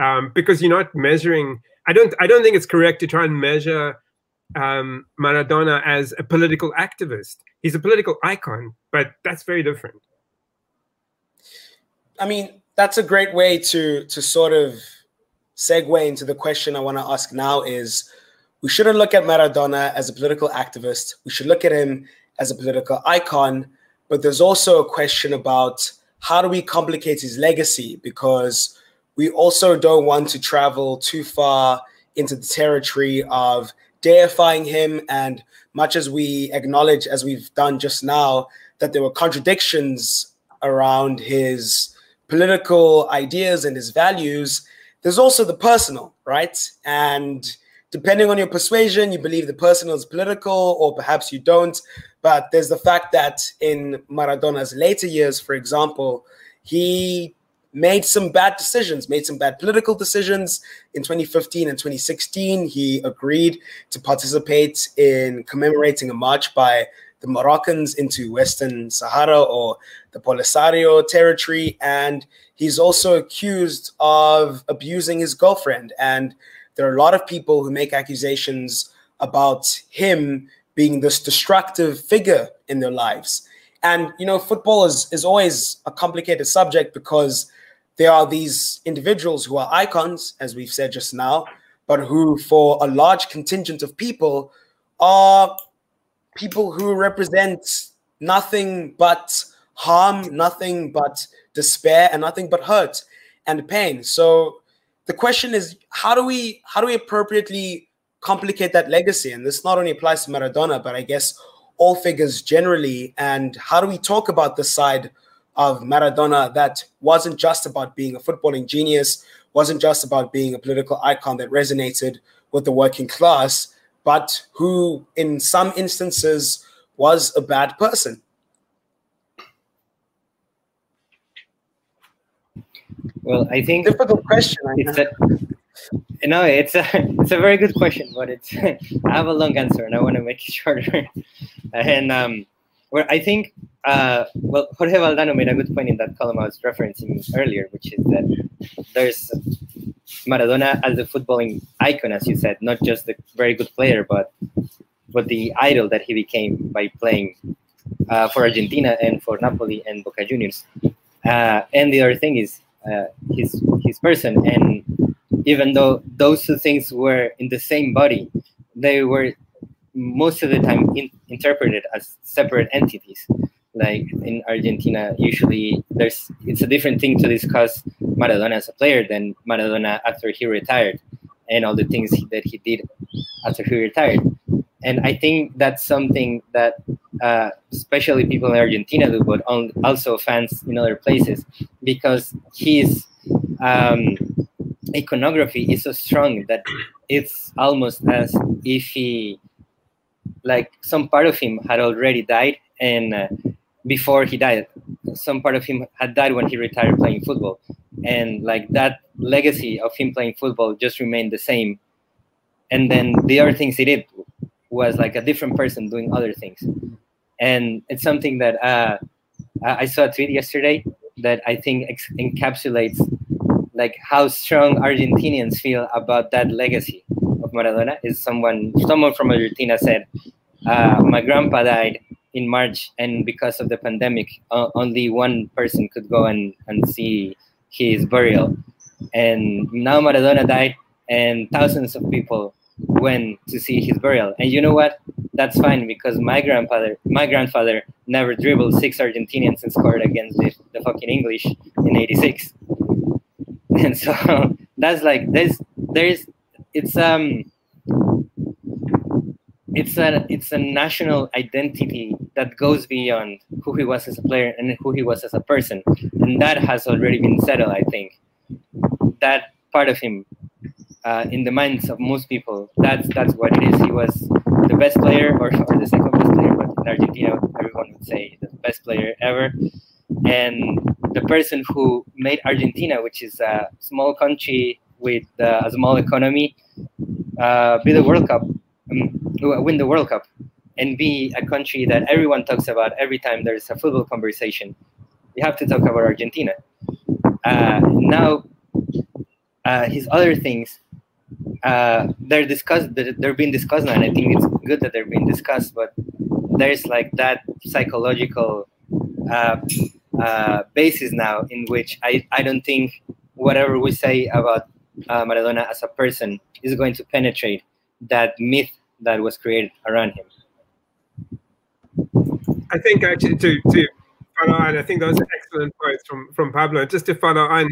um, because you're not measuring. I don't I don't think it's correct to try and measure um, Maradona as a political activist. He's a political icon, but that's very different. I mean, that's a great way to to sort of segue into the question I want to ask now is we shouldn't look at Maradona as a political activist. We should look at him as a political icon, but there's also a question about how do we complicate his legacy? Because we also don't want to travel too far into the territory of deifying him. And much as we acknowledge as we've done just now that there were contradictions around his political ideas and his values, there's also the personal, right? And depending on your persuasion, you believe the personal is political, or perhaps you don't. But there's the fact that in Maradona's later years, for example, he made some bad decisions, made some bad political decisions. In 2015 and 2016, he agreed to participate in commemorating a march by the Moroccans into Western Sahara or the Polisario territory. And he's also accused of abusing his girlfriend. And there are a lot of people who make accusations about him being this destructive figure in their lives. And you know, football is is always a complicated subject because there are these individuals who are icons, as we've said just now, but who, for a large contingent of people, are people who represent nothing but harm, nothing but despair, and nothing but hurt and pain. So the question is, how do we how do we appropriately complicate that legacy? And this not only applies to Maradona, but I guess all figures generally. And how do we talk about the side of Maradona that wasn't just about being a footballing genius, wasn't just about being a political icon that resonated with the working class, but who, in some instances, was a bad person? Well, I think difficult question. It's a, no, it's a it's a very good question, but it's I have a long answer and I want to make it shorter. and um, where I think uh, well, Jorge Valdano made a good point in that column I was referencing earlier, which is that there's Maradona as the footballing icon, as you said, not just a very good player, but but the idol that he became by playing uh, for Argentina and for Napoli and Boca Juniors. Uh, and the other thing is uh, his his person, and even though those two things were in the same body, they were most of the time in, interpreted as separate entities. Like in Argentina, usually there's it's a different thing to discuss Maradona as a player than Maradona after he retired and all the things that he did after he retired. And I think that's something that uh, especially people in Argentina do, but also fans in other places, because his um, iconography is so strong that it's almost as if he like some part of him had already died and uh, before he died. Some part of him had died when he retired playing football. And like that legacy of him playing football just remained the same. And then the other things he did was like a different person doing other things and it's something that uh, i saw a tweet yesterday that i think ex- encapsulates like how strong argentinians feel about that legacy of maradona is someone someone from argentina said uh, my grandpa died in March, and because of the pandemic, uh, only one person could go and, and see his burial. And now Maradona died, and thousands of people went to see his burial. And you know what? That's fine because my grandfather, my grandfather, never dribbled six Argentinians and scored against the, the fucking English in '86. And so that's like there's there's it's um it's a it's a national identity that goes beyond who he was as a player and who he was as a person, and that has already been settled. I think that part of him, uh, in the minds of most people, that's that's what it is. He was the best player, or, or the second best player, but in Argentina, everyone would say the best player ever, and the person who made Argentina, which is a small country with uh, a small economy, uh, be the World Cup um, win the World Cup and be a country that everyone talks about every time there's a football conversation. You have to talk about Argentina. Uh, now, uh, his other things, uh, they're discussed. They're being discussed now, and I think it's good that they're being discussed. But there's like that psychological uh, uh, basis now in which I, I don't think whatever we say about uh, Maradona as a person is going to penetrate that myth that was created around him. I think actually to to follow on, I think those are excellent points from from Pablo. Just to follow on,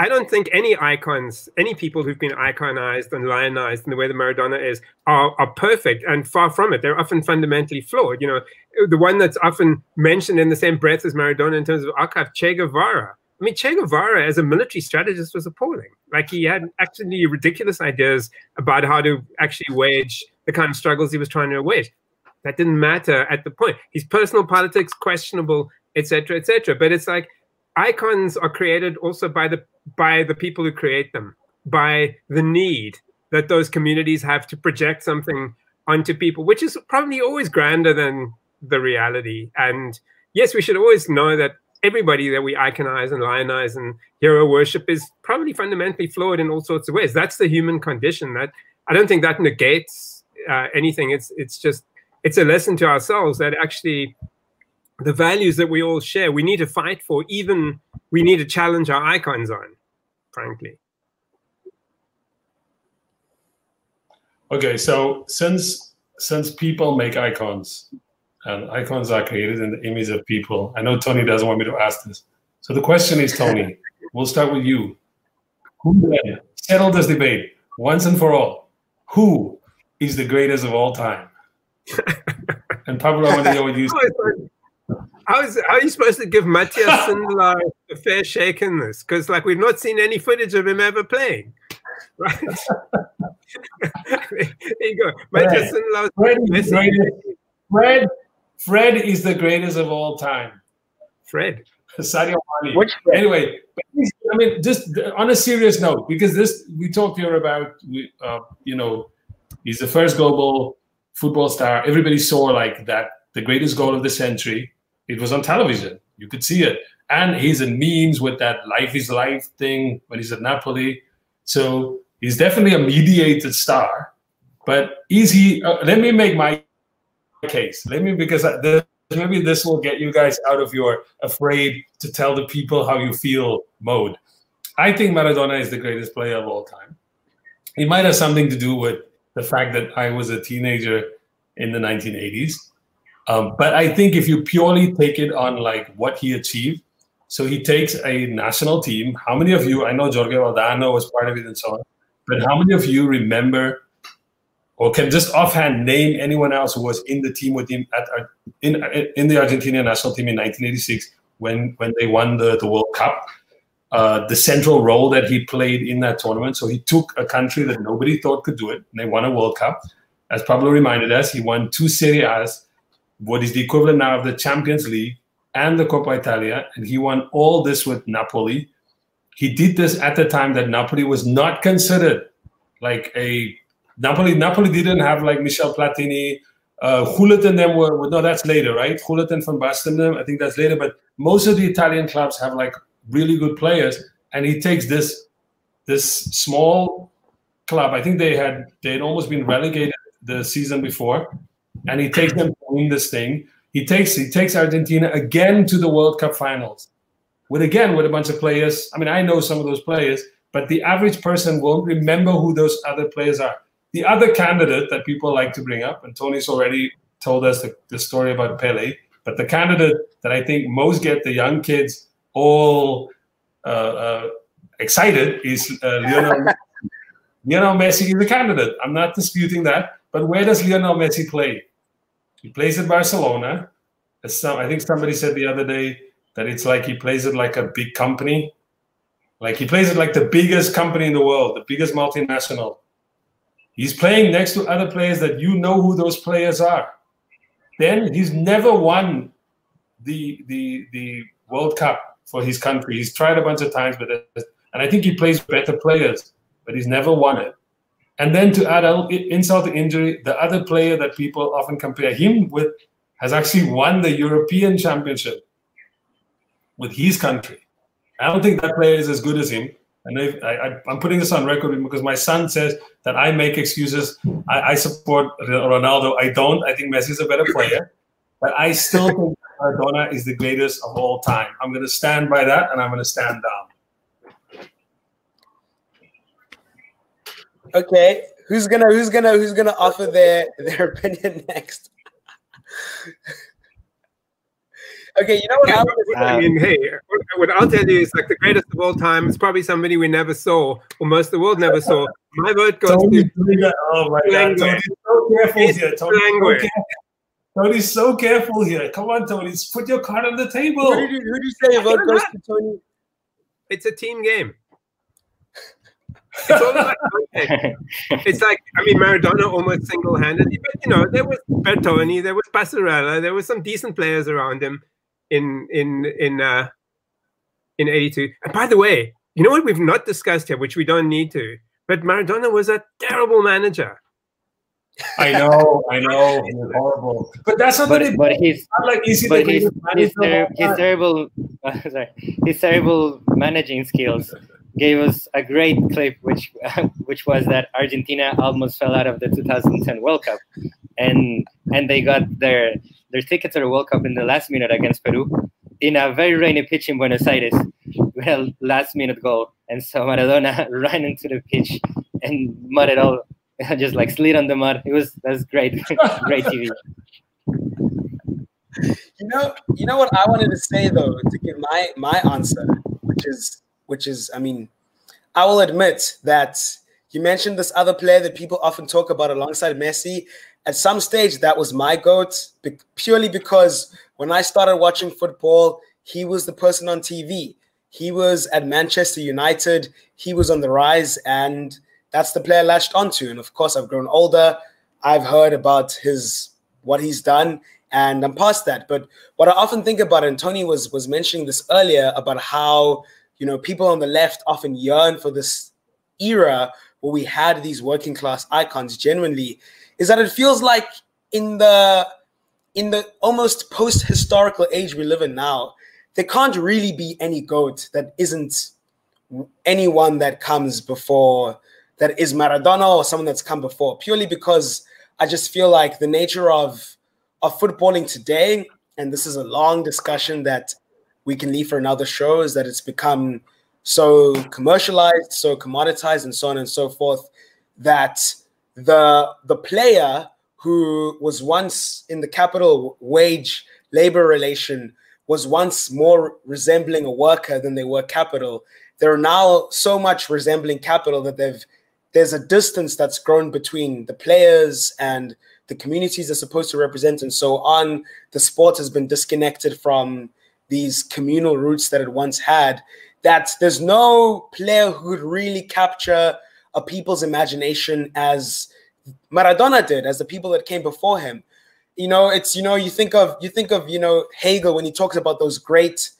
I don't think any icons, any people who've been iconized and lionized in the way that Maradona is, are, are perfect and far from it. They're often fundamentally flawed. You know, the one that's often mentioned in the same breath as Maradona in terms of archive, Che Guevara. I mean, Che Guevara as a military strategist was appalling. Like he had actually ridiculous ideas about how to actually wage the kind of struggles he was trying to wage. That didn't matter at the point. His personal politics questionable, etc., etc. But it's like icons are created also by the by the people who create them, by the need that those communities have to project something onto people, which is probably always grander than the reality. And yes, we should always know that everybody that we iconize and lionize and hero worship is probably fundamentally flawed in all sorts of ways. That's the human condition. That I don't think that negates uh, anything. It's it's just it's a lesson to ourselves that actually the values that we all share, we need to fight for. Even we need to challenge our icons on, frankly. Okay, so since since people make icons, and icons are created in the image of people, I know Tony doesn't want me to ask this. So the question is, Tony, we'll start with you. Who then settle this debate once and for all? Who is the greatest of all time? and Pablo, I want to know what you. Oh, How, is, how are you supposed to give Matthias Sindelar a fair shake in this? Because like we've not seen any footage of him ever playing, right? there you go. Matthias Sindelar. Fred, Fred, Fred is the greatest of all time. Fred. Sadio Mane. Which anyway, I mean, just on a serious note, because this we talked here about, uh, you know, he's the first global football star. Everybody saw like that the greatest goal of the century. It was on television. You could see it, and he's in memes with that "life is life" thing when he's at Napoli. So he's definitely a mediated star. But is he? Uh, let me make my case. Let me because the maybe this will get you guys out of your afraid to tell the people how you feel mode. I think Maradona is the greatest player of all time. It might have something to do with the fact that I was a teenager in the 1980s. Um, but I think if you purely take it on like what he achieved, so he takes a national team. How many of you? I know Jorge Valdano was part of it and so on. But how many of you remember or can just offhand name anyone else who was in the team with him at in in the Argentina national team in 1986 when when they won the, the World Cup. Uh, the central role that he played in that tournament. So he took a country that nobody thought could do it, and they won a World Cup. As Pablo reminded us, he won two Serie A's, what is the equivalent now of the Champions League and the Coppa Italia, and he won all this with Napoli. He did this at the time that Napoli was not considered like a Napoli, Napoli didn't have like Michel Platini. Uh, Gullit and them were, no, that's later, right? Gullit and Van Basten, them, I think that's later. But most of the Italian clubs have like really good players, and he takes this this small club. I think they had they had almost been relegated the season before, and he takes them to win this thing. He takes he takes Argentina again to the World Cup finals, with again with a bunch of players. I mean, I know some of those players, but the average person won't remember who those other players are. The other candidate that people like to bring up, and Tony's already told us the, the story about Pele, but the candidate that I think most get the young kids all uh, uh, excited is uh, Lionel Messi. Lionel Messi is the candidate. I'm not disputing that. But where does Lionel Messi play? He plays at Barcelona. Some, I think somebody said the other day that it's like he plays it like a big company. Like he plays it like the biggest company in the world, the biggest multinational. He's playing next to other players that you know who those players are. Then he's never won the the the World Cup for his country. He's tried a bunch of times, but and I think he plays better players, but he's never won it. And then to add insult to injury, the other player that people often compare him with has actually won the European Championship with his country. I don't think that player is as good as him, and I, am putting this on record because my son says that I make excuses. I, I, support Ronaldo. I don't. I think Messi is a better player, but I still think Maradona is the greatest of all time. I'm going to stand by that, and I'm going to stand down. Okay, who's gonna who's gonna who's gonna offer their their opinion next? Okay, you know what? Um, I mean, hey, what I'll tell you is like the greatest of all time. It's probably somebody we never saw, or most of the world never saw. My vote goes Tony, to. Oh my God, Tony's so careful here. Tony's so careful. Tony's so careful here. Come on, Tony, put your card on the table. Who did you, who did you say your vote goes to, Tony? It's a team game. It's all about It's like I mean Maradona almost single-handedly, but you know there was Bertoni, there was Passarella, there was some decent players around him in in in uh, in '82. And by the way, you know what we've not discussed here, which we don't need to, but Maradona was a terrible manager. I know, I know, horrible. But that's not but, but he's not like easy but his, his, ter- his terrible, uh, sorry, his terrible managing skills gave us a great clip, which which was that Argentina almost fell out of the 2010 World Cup, and and they got their their ticket to the World Cup in the last minute against Peru in a very rainy pitch in Buenos Aires with a last minute goal. And so Maradona ran into the pitch and mud it all, just like slid on the mud. It was that's great, great TV. You know, you know what I wanted to say though to give my my answer, which is which is, I mean, I will admit that you mentioned this other player that people often talk about alongside Messi. At some stage, that was my goat, purely because when I started watching football, he was the person on TV. He was at Manchester United. He was on the rise, and that's the player I latched onto. And of course, I've grown older. I've heard about his what he's done, and I'm past that. But what I often think about, and Tony was was mentioning this earlier about how you know people on the left often yearn for this era where we had these working class icons. Genuinely, is that it feels like in the in the almost post historical age we live in now, there can't really be any goat that isn't anyone that comes before that is Maradona or someone that's come before, purely because I just feel like the nature of of footballing today, and this is a long discussion that we can leave for another show, is that it's become so commercialized, so commoditized, and so on and so forth, that the the player who was once in the capital wage labor relation was once more resembling a worker than they were capital. They're now so much resembling capital that they've there's a distance that's grown between the players and the communities they're supposed to represent and so on. The sport has been disconnected from these communal roots that it once had. That there's no player who could really capture a people's imagination as Maradona did, as the people that came before him. You know, it's you know, you think of you think of you know Hegel when he talks about those great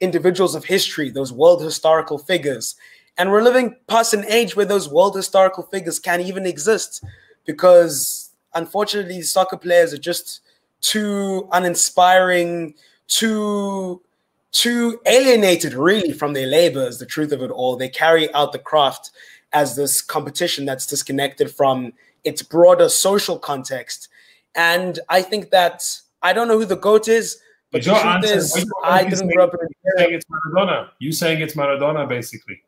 individuals of history, those world historical figures. And we're living past an age where those world historical figures can't even exist because unfortunately soccer players are just too uninspiring, too too alienated really from their labor is the truth of it all. They carry out the craft as this competition that's disconnected from its broader social context. And I think that I don't know who the goat is, but the truth answer, is, I didn't grow up in a saying it's Maradona. You saying it's Maradona, basically,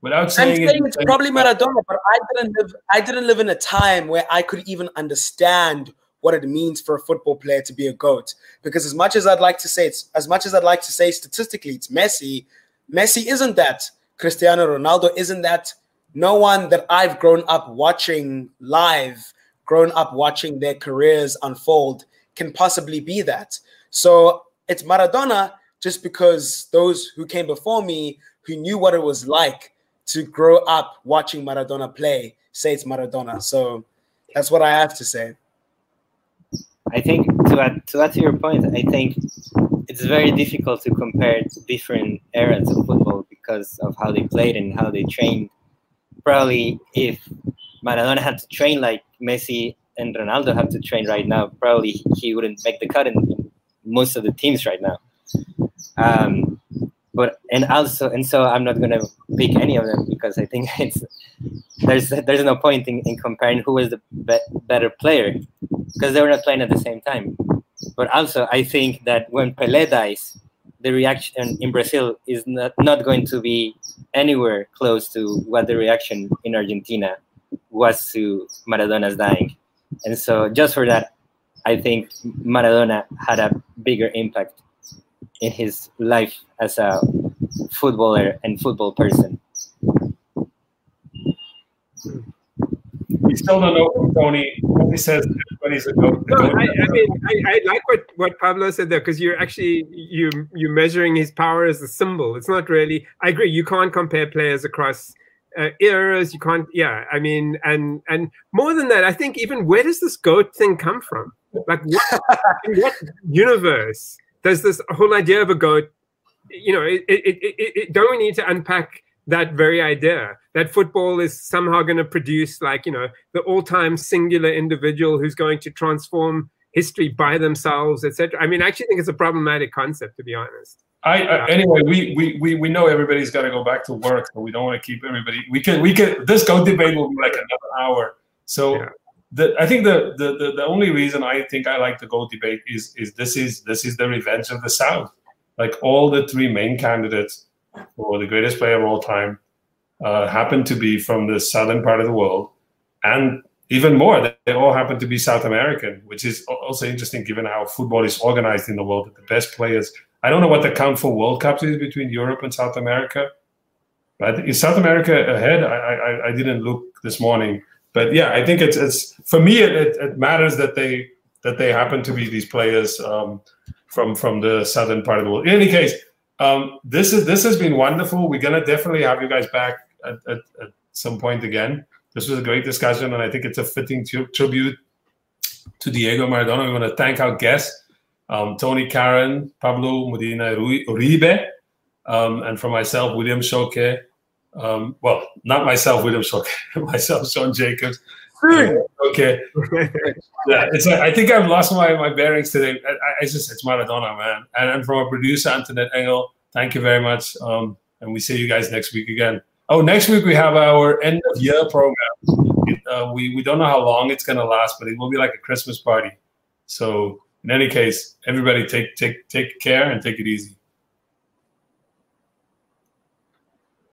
without saying, saying it's, it's probably Maradona. But I didn't live. I didn't live in a time where I could even understand what it means for a football player to be a goat. Because as much as I'd like to say it's as much as I'd like to say statistically it's Messi, Messi isn't that. Cristiano Ronaldo isn't that no one that I've grown up watching live, grown up watching their careers unfold, can possibly be that. So it's Maradona just because those who came before me, who knew what it was like to grow up watching Maradona play, say it's Maradona. So that's what I have to say. I think to add to add to your point, I think it's very difficult to compare different eras of football because of how they played and how they trained probably if Maradona had to train like Messi and Ronaldo have to train right now, probably he wouldn't make the cut in, most of the teams right now. Um, but and also and so I'm not gonna pick any of them because I think it's there's there's no point in, in comparing who was the be- better player because they were not playing at the same time. But also I think that when Pelé dies, the reaction in Brazil is not, not going to be anywhere close to what the reaction in Argentina was to Maradona's dying. And so, just for that, I think Maradona had a bigger impact in his life as a footballer and football person. We still don't know who Tony. Tony says everybody's a goat. No, I, I mean, I, I, like what, what Pablo said there because you're actually you you're measuring his power as a symbol. It's not really. I agree. You can't compare players across uh, eras. You can't. Yeah, I mean, and and more than that, I think even where does this goat thing come from? Like, what, in what universe does this whole idea of a goat? You know, it, it, it, it don't we need to unpack that very idea that football is somehow going to produce like you know the all-time singular individual who's going to transform history by themselves etc i mean i actually think it's a problematic concept to be honest I, uh, I, anyway, we, we we we know everybody's got to go back to work, so we don't want to keep everybody. We can we can this goat debate will be like another hour. So yeah. The, I think the, the, the the only reason I think I like the goat debate is is this is this is the revenge of the South. Like all the three main candidates for the greatest player of all time uh, happen to be from the southern part of the world, and even more, they all happen to be South American, which is also interesting given how football is organized in the world. That the best players I don't know what the count for World Cups is between Europe and South America. But is South America ahead? I, I, I didn't look this morning, but yeah, I think it's it's for me it, it, matters that they that they happen to be these players um, from from the southern part of the world. In any case, um, this is this has been wonderful. We're gonna definitely have you guys back at, at, at some point again. This was a great discussion, and I think it's a fitting tribute to Diego Maradona. We want to thank our guests um, Tony Karon, Pablo Medina Uribe, um, and for myself, William Shoki. Um, well, not myself, William Shoki, myself, Sean Jacobs. okay. yeah, it's like, I think I've lost my, my bearings today. I, I just it's Maradona, man. And, and from our producer Antoinette Engel, thank you very much. Um, and we see you guys next week again. Oh, next week we have our end of year program. Uh, we we don't know how long it's gonna last, but it will be like a Christmas party. So in any case, everybody take take take care and take it easy.